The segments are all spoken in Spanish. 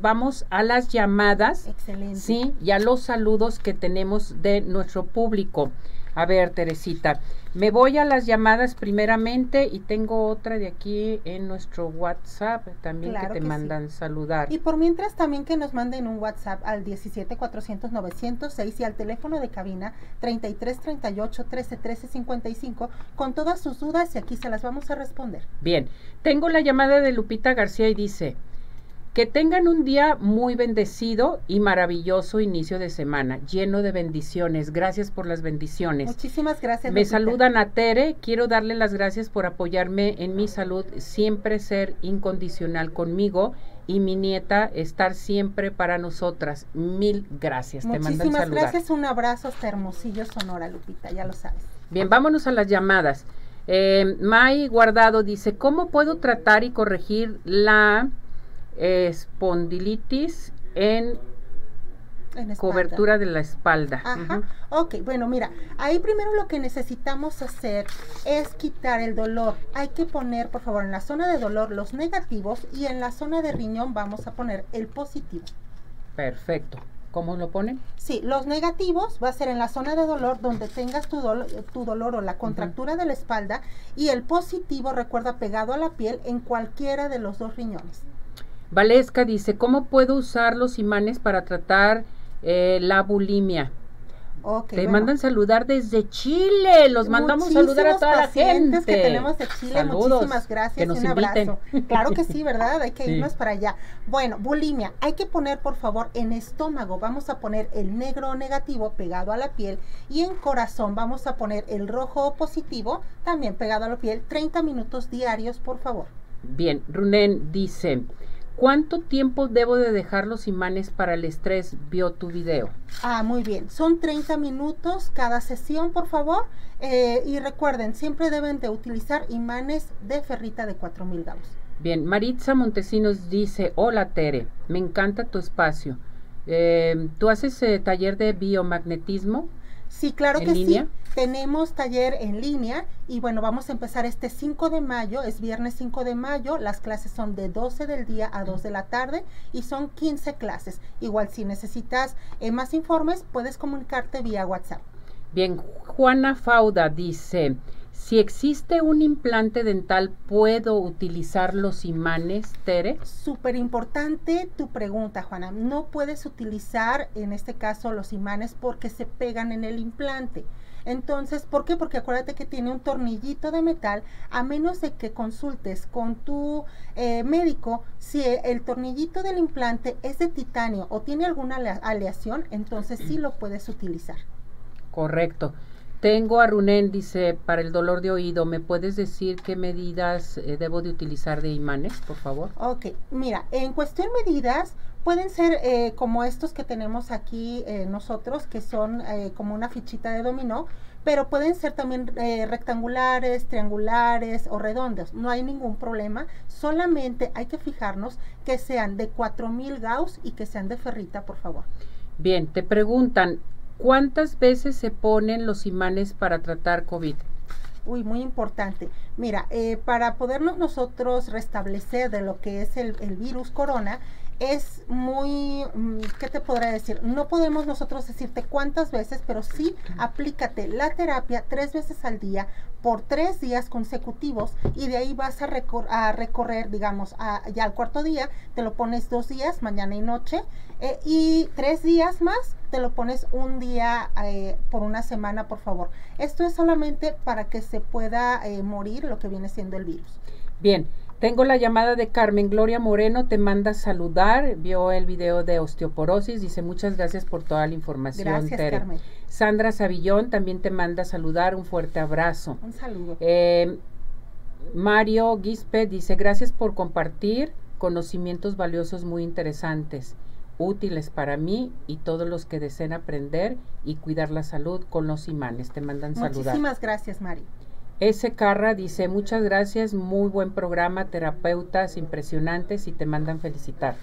Vamos a las llamadas. Excelente. Sí, y a los saludos que tenemos de nuestro público. A ver, Teresita, me voy a las llamadas primeramente y tengo otra de aquí en nuestro WhatsApp también Claro que te que sí. mandan saludar. Y por mientras también que nos manden un WhatsApp al 17 400 906 y al teléfono de cabina 33 38 13 13 55 con todas sus dudas y aquí se las vamos a responder. Bien, tengo la llamada de Lupita García y dice, que tengan un día muy bendecido y maravilloso inicio de semana, lleno de bendiciones. Gracias por las bendiciones. Muchísimas gracias. Me Lupita. saludan a Tere, quiero darle las gracias por apoyarme en mi salud, siempre ser incondicional conmigo y mi nieta estar siempre para nosotras. Mil gracias, te mandan Muchísimas saludar. gracias. Un abrazo hasta Hermosillo, Sonora, Lupita, ya lo sabes. Bien, vámonos a las llamadas. Eh, May Guardado dice, ¿cómo puedo tratar y corregir la espondilitis en En cobertura de la espalda? Ajá. Ok, bueno, mira, ahí primero lo que necesitamos hacer es quitar el dolor. Hay que poner, por favor, en la zona de dolor los negativos y en la zona de riñón vamos a poner el positivo. Perfecto. ¿Cómo lo ponen? Sí, los negativos va a ser en la zona de dolor donde tengas tu, dolo- tu dolor o la contractura de la espalda y el positivo, recuerda, pegado a la piel en cualquiera de los dos riñones. Valesca dice, ¿cómo puedo usar los imanes para tratar eh, la bulimia? Ok, Te bueno. mandan saludar desde Chile. Los mandamos saludar a Muchísimos toda la gente. que tenemos de Chile, Saludos, muchísimas gracias que nos y un inviten. abrazo. Claro que sí, ¿verdad? Hay que Sí. irnos para allá. Bueno, bulimia, hay que poner por favor en estómago, vamos a poner el negro negativo pegado a la piel y en corazón vamos a poner el rojo positivo también pegado a la piel, 30 minutos diarios, por favor. Bien, Runen dice, ¿cuánto tiempo debo de dejar los imanes para el estrés? Vio tu video. Ah, muy bien. Son 30 minutos cada sesión, por favor. Eh, y recuerden, siempre deben de utilizar imanes de ferrita de 4000 gauss. Bien, Maritza Montesinos dice, hola Tere, me encanta tu espacio. Eh, ¿Tú haces eh, taller de biomagnetismo? Sí, claro ¿En que línea? sí. Tenemos taller en línea y bueno, vamos a empezar este 5 de mayo, es viernes 5 de mayo, las clases son de 12 del día a 2 de la tarde y son 15 clases. Igual si necesitas eh, más informes, puedes comunicarte vía WhatsApp. Bien, Juana Fauda dice, si existe un implante dental, ¿puedo utilizar los imanes, Tere? Súper importante tu pregunta, Juana. No puedes utilizar en este caso los imanes porque se pegan en el implante. Entonces, ¿por qué? Porque acuérdate que tiene un tornillito de metal, a menos de que consultes con tu eh, médico si el tornillito del implante es de titanio o tiene alguna alea- aleación, entonces sí lo puedes utilizar. Correcto. Tengo a Runen, dice, para el dolor de oído, ¿me puedes decir qué medidas eh, debo de utilizar de imanes, por favor? Ok, mira, en cuestión medidas pueden ser eh, como estos que tenemos aquí eh, nosotros, que son eh, como una fichita de dominó, pero pueden ser también rectangulares, triangulares o redondos. No hay ningún problema, solamente hay que fijarnos que sean de 4000 gauss y que sean de ferrita, por favor. Bien, te preguntan, ¿cuántas veces se ponen los imanes para tratar COVID? Uy, muy importante. Mira, eh, para podernos nosotros restablecer de lo que es el, el virus corona, es muy, mm, ¿qué te podré decir? No podemos nosotros decirte cuántas veces, pero sí aplícate la terapia tres veces al día por tres días consecutivos y de ahí vas a, recor- a recorrer, digamos, a- ya al cuarto día, te lo pones dos días, mañana y noche, eh, y tres días más, te lo pones un día eh, por una semana, por favor. Esto es solamente para que se pueda eh, morir lo que viene siendo el virus. Bien, tengo la llamada de Carmen Gloria Moreno, te manda saludar, vio el video de osteoporosis, dice muchas gracias por toda la información, Gracias, Tere. Carmen. Sandra Savillón también te manda saludar, un fuerte abrazo. Un saludo. Eh, Mario Guispe dice, gracias por compartir conocimientos valiosos muy interesantes, útiles para mí y todos los que deseen aprender y cuidar la salud con los imanes. Te mandan saludar. Muchísimas gracias, Mari. S. Carra dice, muchas gracias, muy buen programa, terapeutas impresionantes y te mandan felicitar.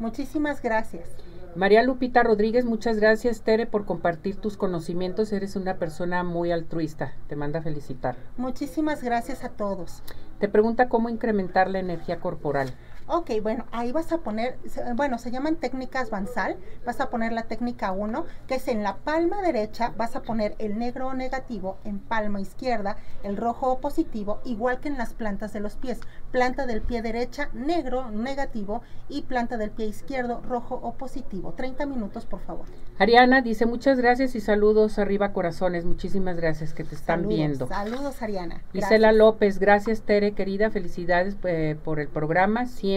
Muchísimas gracias. María Lupita Rodríguez, muchas gracias, Tere, por compartir tus conocimientos. Eres una persona muy altruista. Te manda felicitar. Muchísimas gracias a todos. Te pregunta cómo incrementar la energía corporal. Ok, bueno, ahí vas a poner, bueno, se llaman técnicas Bansal, vas a poner la técnica 1, que es en la palma derecha, vas a poner el negro o negativo, en palma izquierda, el rojo o positivo, igual que en las plantas de los pies. Planta del pie derecha, negro, negativo, y planta del pie izquierdo, rojo o positivo. 30 minutos, por favor. Ariana dice muchas gracias y saludos arriba corazones. Muchísimas gracias que te están viendo. Saludos, Ariana. Gisela López, gracias Tere, querida, felicidades eh, por el programa siempre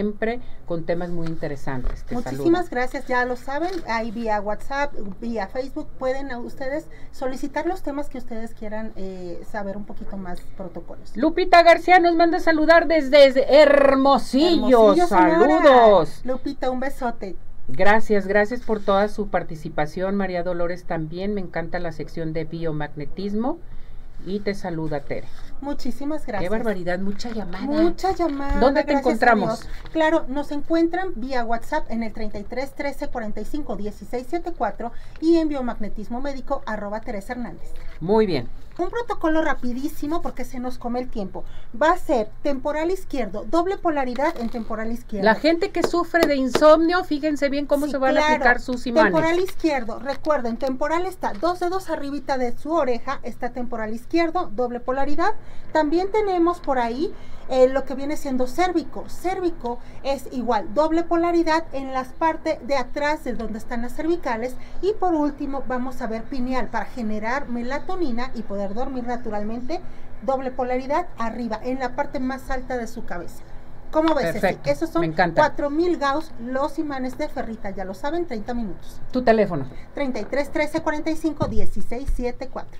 con temas muy interesantes. Muchísimas gracias, ya lo saben, ahí vía WhatsApp, vía Facebook, pueden ustedes solicitar los temas que ustedes quieran eh, saber un poquito más protocolos. Lupita García nos manda saludar desde Hermosillo. Saludos. Lupita, un besote. Gracias, gracias por toda su participación. María Dolores también, me encanta la sección de biomagnetismo y te saluda Tere. Muchísimas gracias. Qué barbaridad, mucha llamada. Mucha llamada. ¿Dónde te encontramos? Claro, nos encuentran vía WhatsApp en el 33 13 45 16 74 y en biomagnetismo médico arroba Teresa Hernández. Muy bien. Un protocolo rapidísimo porque se nos come el tiempo. Va a ser temporal izquierdo, doble polaridad en temporal izquierdo. La gente que sufre de insomnio, fíjense bien cómo se van a aplicar sus imanes. Temporal izquierdo, recuerden, temporal está dos dedos arribita de su oreja, está temporal izquierdo, doble polaridad. También tenemos por ahí eh, lo que viene siendo cérvico. Cérvico es igual, doble polaridad en las partes de atrás de donde están las cervicales. Y por último vamos a ver pineal para generar melatonina y poder dormir naturalmente. Doble polaridad arriba, en la parte más alta de su cabeza. ¿Cómo ves? Perfecto, Esos son 4000 Gauss, los imanes de ferrita, ya lo saben, 30 minutos. Tu teléfono. 33 13 45 16 74.